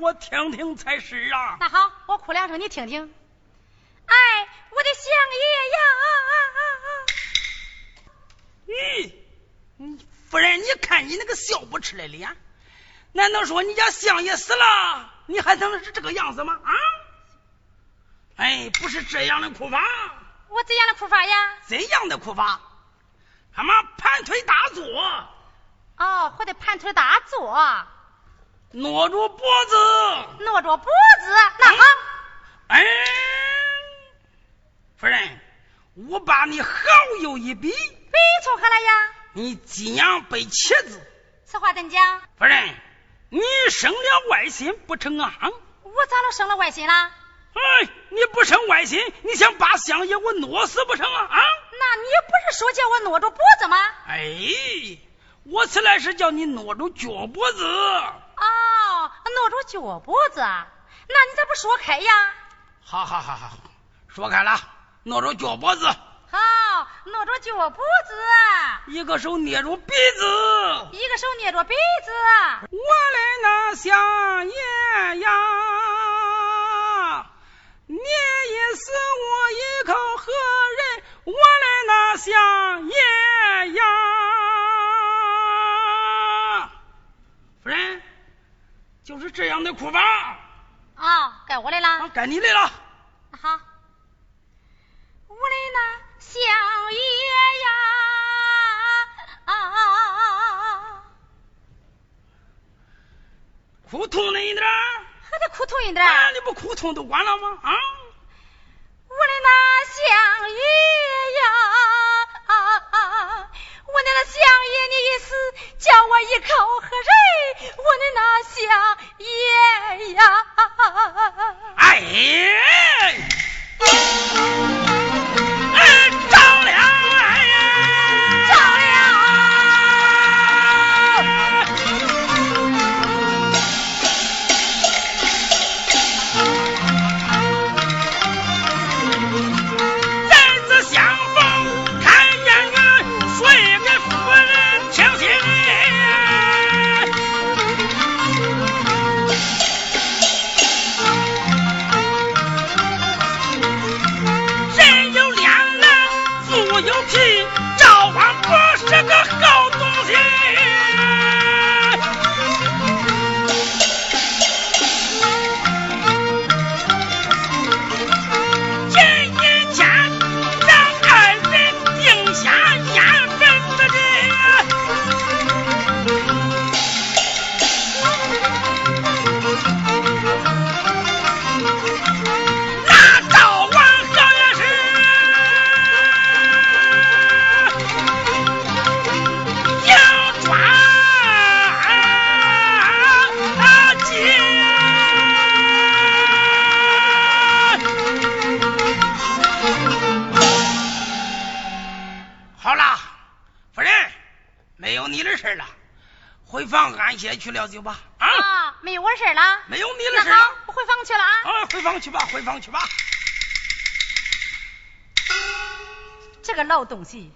我听听才是啊。那好，我哭两声，你听听。哎，我的相爷呀！咦，夫人，你看你那个笑不吃的脸，难道说你家相爷死了，你还能是这个样子吗？啊？哎，不是这样的哭法。我怎样的哭法呀？怎样的哭法？他妈盘腿打坐。哦，我得盘腿打坐，挪住脖子，挪住脖子。那好。哎。夫人，我把你好友一比，比从何来呀？你金阳被茄子，此话怎讲？夫人，你生了外心不成啊？我咋了生了外心了？哎，你不生外心，你想把相爷我挪死不成啊？啊？那你不是说叫我挪着脖子吗？哎，我此来是叫你挪住脚脖子。哦，挪着脚脖子，那你咋不说开呀？好好好好，说开了。挪着脚脖子，好，挪着脚脖子，一个手捏住鼻子，一个手捏着鼻子。我的那相爷呀，你一死我一口何人？我的那相爷呀，就是这样的哭法。啊，该我来了。该你来了。好。我的那相爷呀，哭痛了一点还得哭痛一点你不哭痛都完了吗？啊！我的那相爷呀，我的那相爷，你一死叫我一口喝水，我的那相爷呀！哎。去了就吧啊，没有我事了，没有你的事了，我回房去了啊。啊，回房去吧，回房去吧。这个老东西，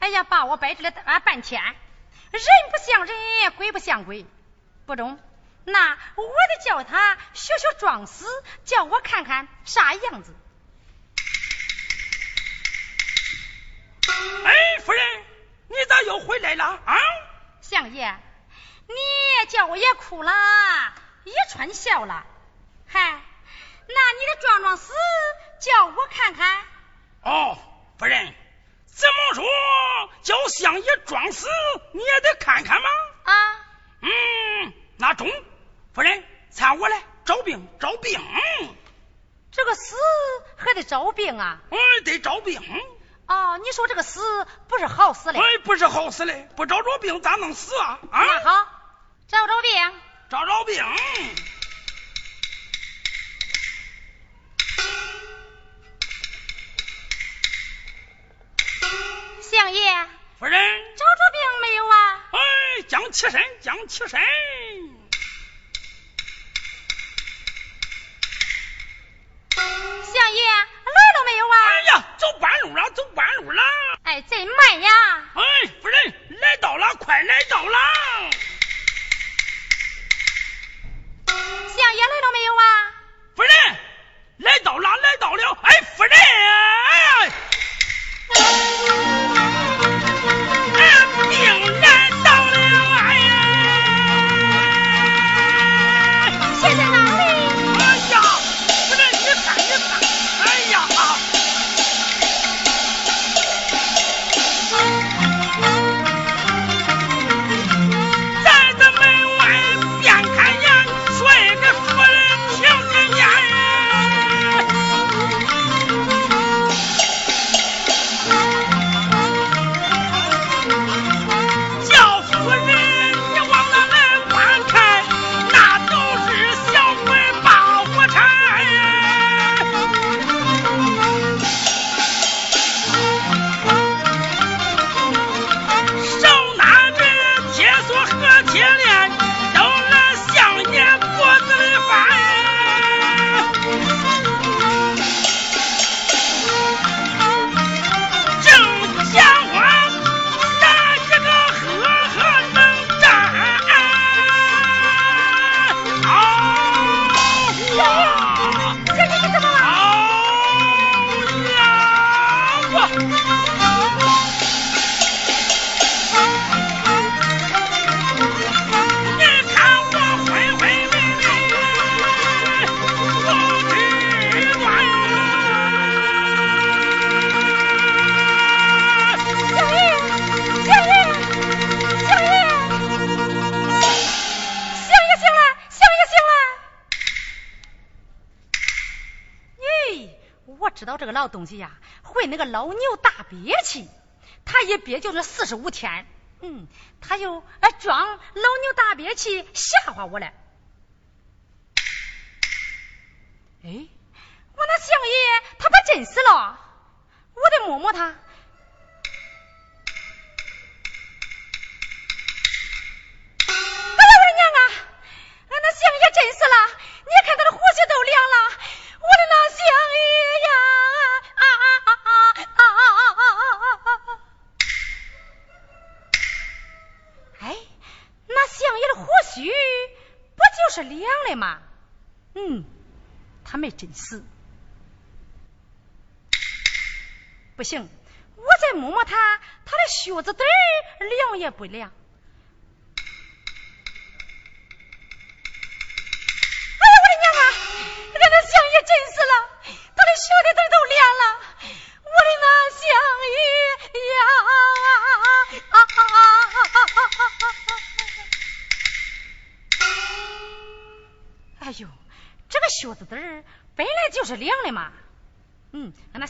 哎呀，把我摆这里啊半天，人不像人，鬼不像鬼，不中。那我得叫他学学装死，叫我看看啥样子。哎，夫人，你咋又回来了啊？相爷。你叫我也哭了，也穿笑了，嗨，那你的壮壮死，叫我看看。哦，夫人，怎么说叫相爷装死，你也得看看吗？啊，嗯，那中，夫人，参我来招病，招病。这个死还得招病啊？嗯，得招病。哦，你说这个死不是好死嘞？哎，不是好死嘞，不找着病咋能死啊？啊，那好，找找病，找着病。相爷，夫人，找着病没有啊？哎，将起身，将起身。相爷。来了没有啊？哎呀，走半路了，走半路了。哎，真慢呀！哎，夫人，来到了，快来到了。相爷来了没有啊？夫人，来到了，来到了，哎，夫人。老牛大憋气他一憋就是四十五天。嗯他又装老牛大憋气吓唬我嘞哎我那相爷他不真死了我得摸摸他。哎我娘啊俺那相爷真死了你看他的胡须都凉了我的那相爷呀他没真死。不行，我再摸摸他，他的靴子底儿凉也不凉。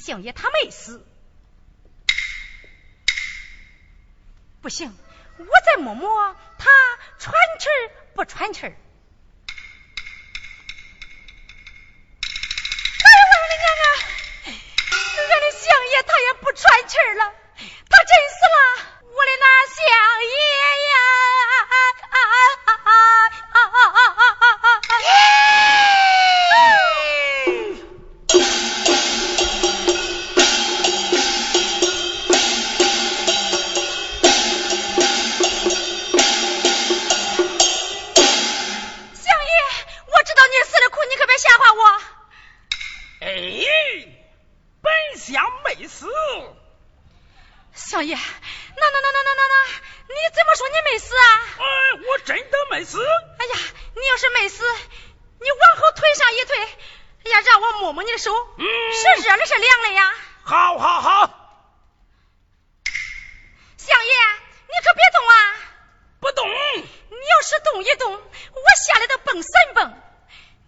相爷他没死。不行，我再摸摸他喘气不喘气。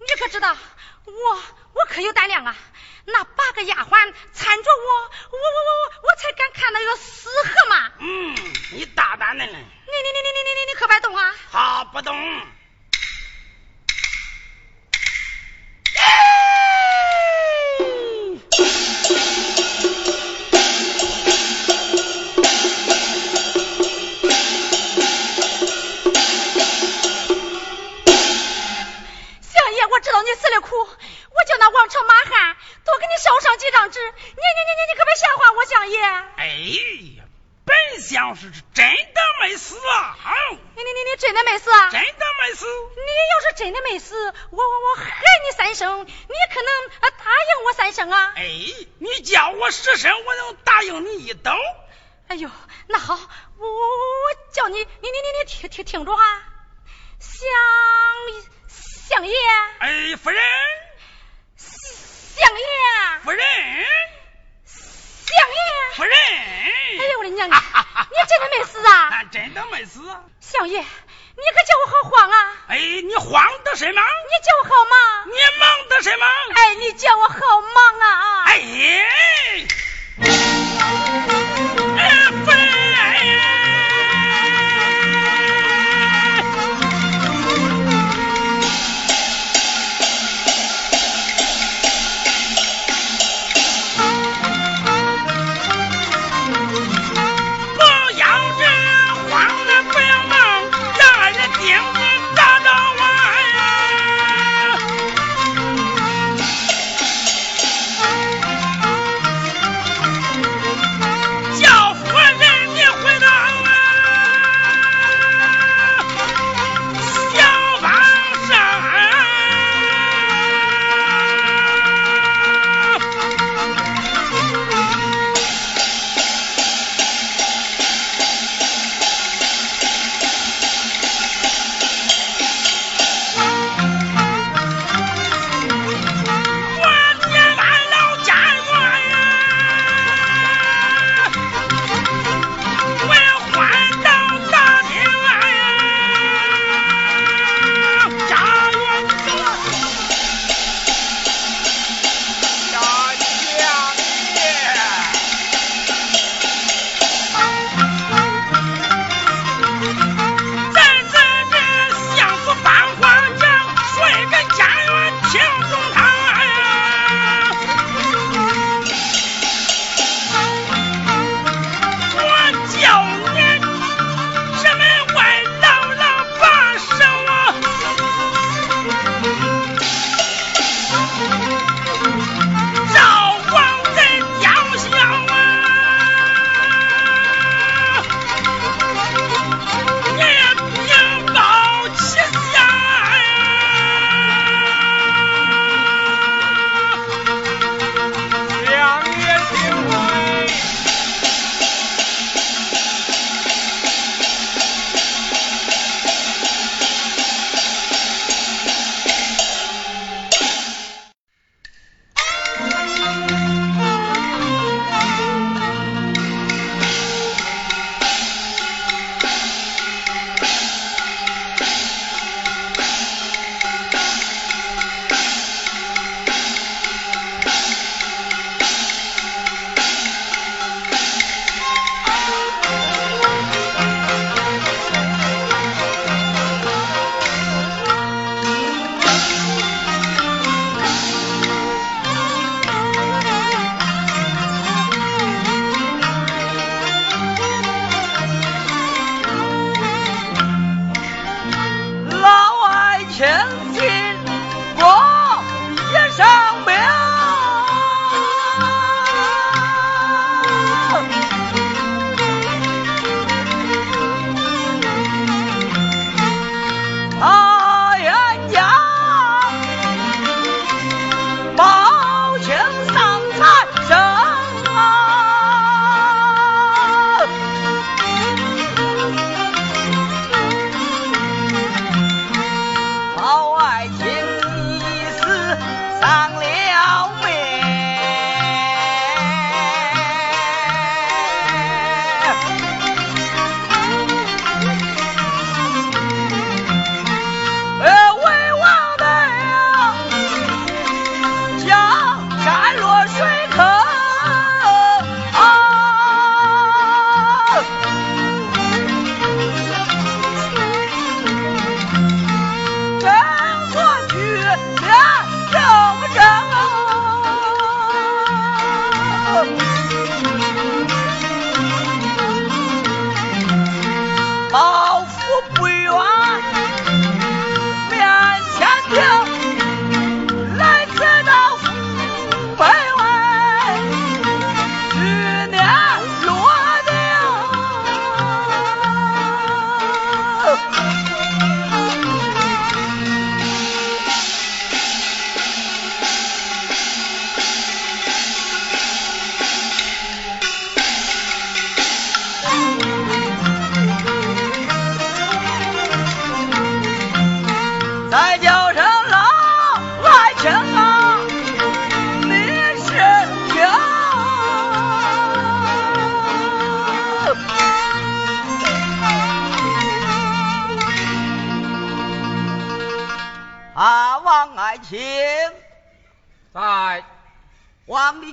你可知道，我我可有胆量啊！那八个丫鬟缠着我，我我我我我才敢看那个死河马。嗯，你大胆的呢？你你你你你你你你可别动啊！好，不动。你死的苦。我叫那王朝马汉多给你烧上几张纸，你你你你你可别瞎话我相爷。哎呀，本相是真的没死啊！你你你你真的没死啊？真的没死。你要是真的没死，我我我喊你三声，你可能答应我三声啊？哎，你叫我十声，我能答应你一斗。哎呦，那好，我我我叫你，你你你你听听听着啊，相相爷。哎，夫人。相爷，夫人，相爷，夫人，哎呦，我的娘啊！你真的没死啊？真的没死。相爷，你可叫我好慌啊！哎，你慌的什么？你叫我好忙。你忙的什么？哎，你叫我好忙啊！哎，哎，夫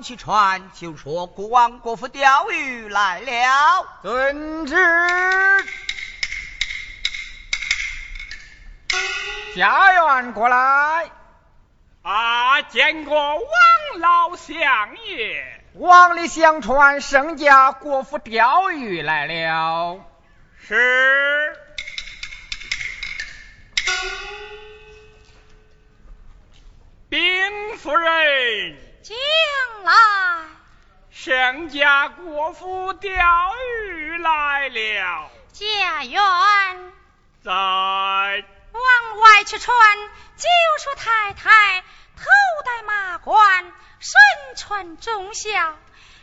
人。去传，就说国王国府钓鱼来了。遵旨。家园过来。啊，见过王老相爷。王里相传，圣家国府钓鱼来了。是。兵夫人。将来，沈家国父钓鱼来了。家园在。往外去传，九叔太太头戴马冠，身穿忠孝，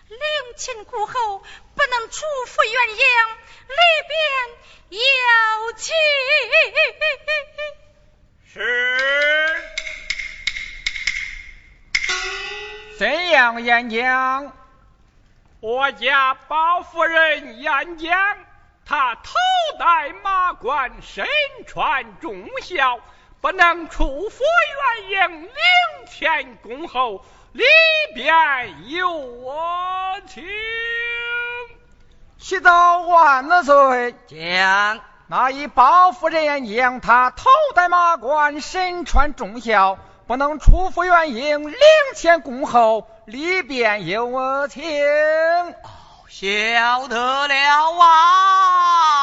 领亲故后，不能出府远迎，里边有请。是。怎样演讲？我家包夫人演讲，她头戴马冠，身穿重孝，不能出府远迎，领前恭候，里边有我请。启奏万岁，讲那一包夫人演讲，她头戴马冠，身穿重孝。不能出府远迎，领前恭候，里边有我请。晓得了啊。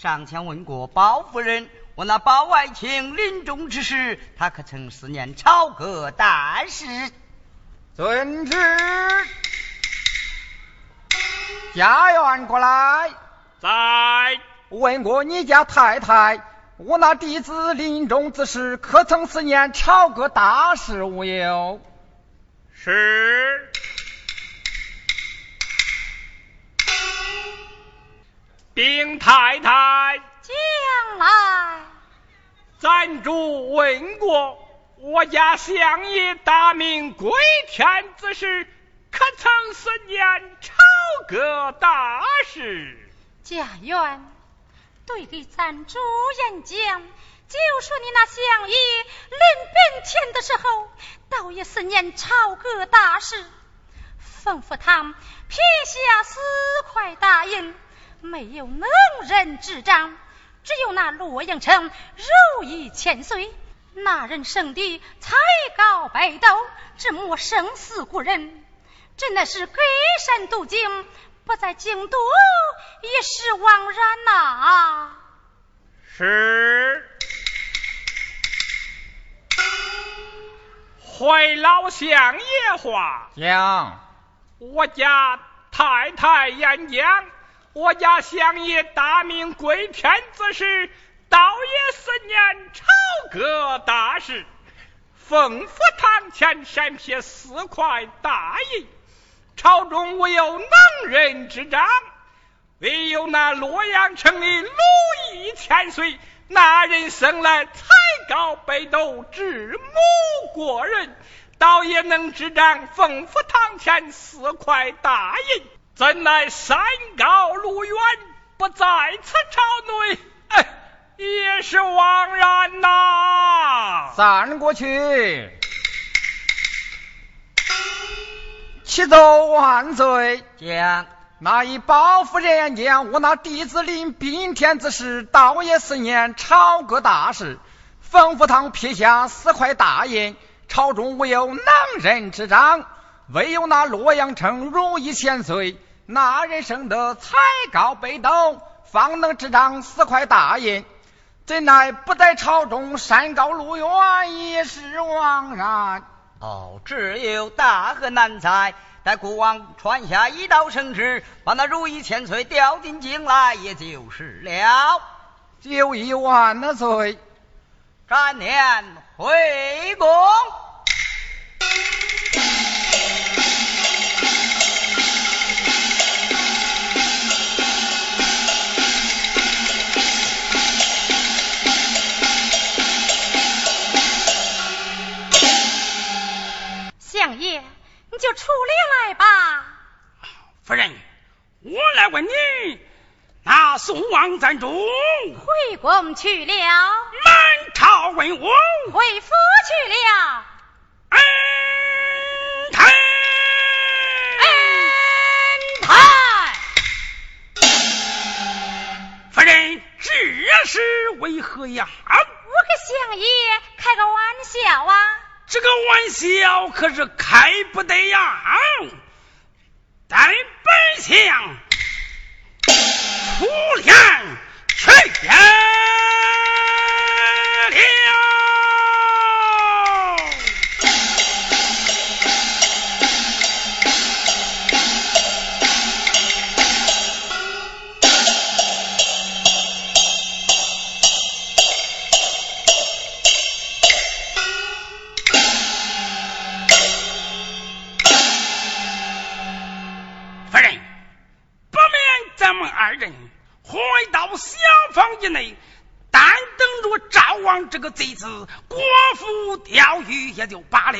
上前问过包夫人，我那包爱卿临终之时，他可曾思念朝歌大事？遵旨。家园过来，在问过你家太太，我那弟子临终之时，可曾思念朝歌大事无忧？是禀太太，将来。暂主问过，我家相爷大明归天之时，可曾思念朝歌大事？家园对给咱主人讲，就说你那相爷临病前的时候，倒也是念朝歌大事，吩咐他撇下四块大印，没有能人执掌，只有那洛阳城如意千岁，那人生的才高北斗，这莫生死故人，真的是鬼神渡境，不在京都一时枉然呐。是。回老相爷话，娘我家太太演讲，我家相爷大明归天之时，道爷四年朝歌大事，奉佛堂前审批四块大银，朝中无有能人之长，唯有那洛阳城的鲁邑千岁。那人生来才高北斗，智谋过人，倒也能执掌奉府堂前四块大印，怎奈山高路远，不在此朝内，哎，也是枉然呐！散过去，启奏万岁，讲。那一包夫人言，我那弟子临宾天之时，倒也思念朝歌大事，冯福堂批下四块大印，朝中无有能人之长，唯有那洛阳城如意千岁，那人生得才高北斗，方能执掌四块大印，怎奈不在朝中，山高路远，也是枉然。哦，只有大河难猜。待孤王传下一道圣旨，把那如意千岁调进京来，也就是了。九一万的岁，三年回宫。你就处理来吧，夫人，我来问你，那宋王赞中。回宫去了，满朝文武。回府去了，恩泰，恩泰，夫人这是为何呀？我跟相爷开个玩笑啊。这个玩笑可是开不得呀！但本相出天去见贼子，国府钓鱼也就罢了。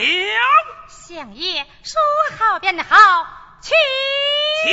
相爷说好便好，去。寿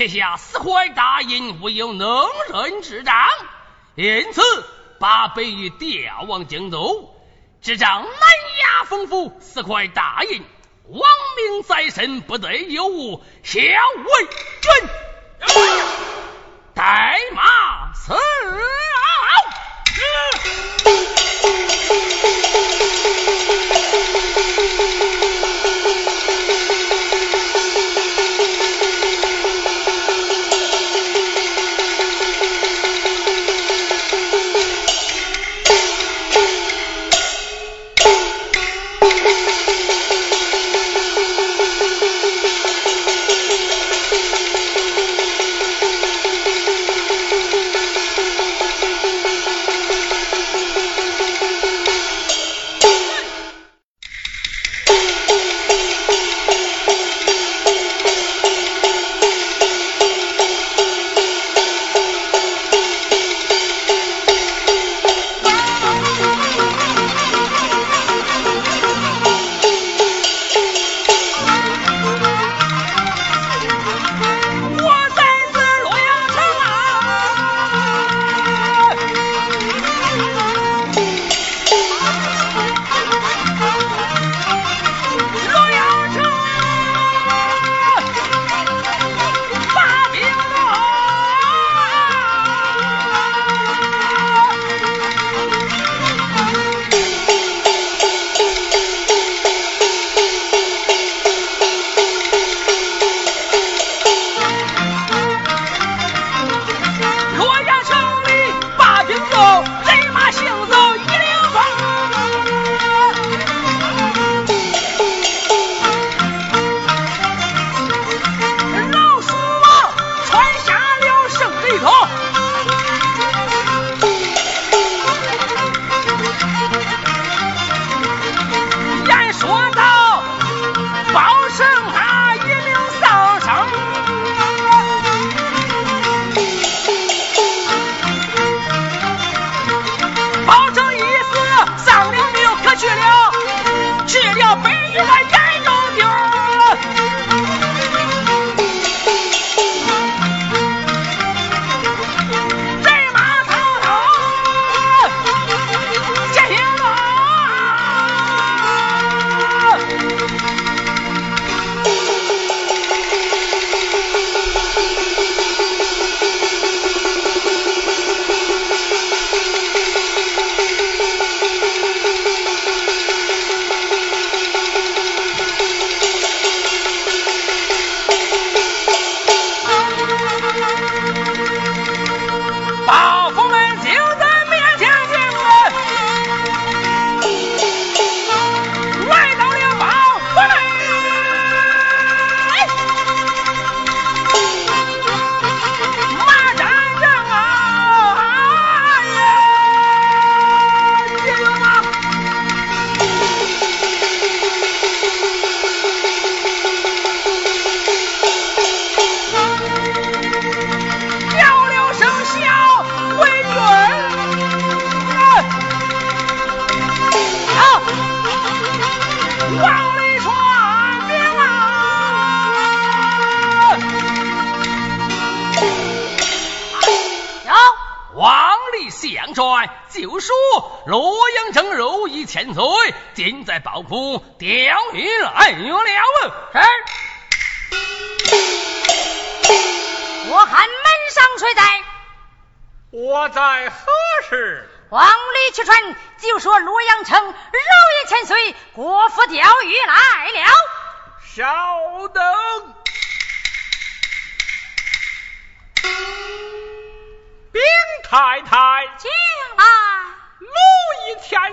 撇下四块大印，无有能人执掌，因此把北域调往荆州，执掌南衙吩咐四块大印，亡命在身，不得有误，小为准，带马伺候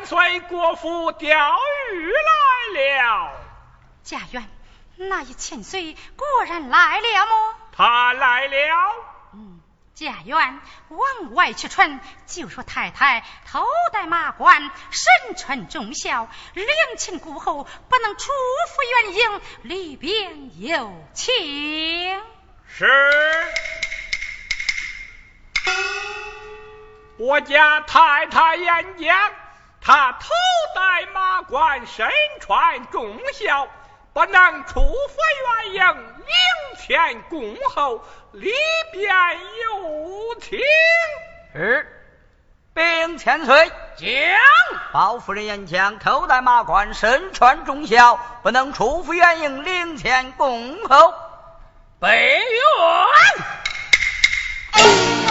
辞。千岁果然来了么？他来了。嗯，家园往外去传，就说太太头戴马冠，身穿重孝，两亲故后不能出府远迎，里边有情。是。我家太太演讲，他头戴马冠，身穿重孝，不能出府远迎，领前恭候，里边有请。是。兵千岁，将包夫人言讲，头戴马冠，身穿重孝，不能出府远迎，领前恭候。北元。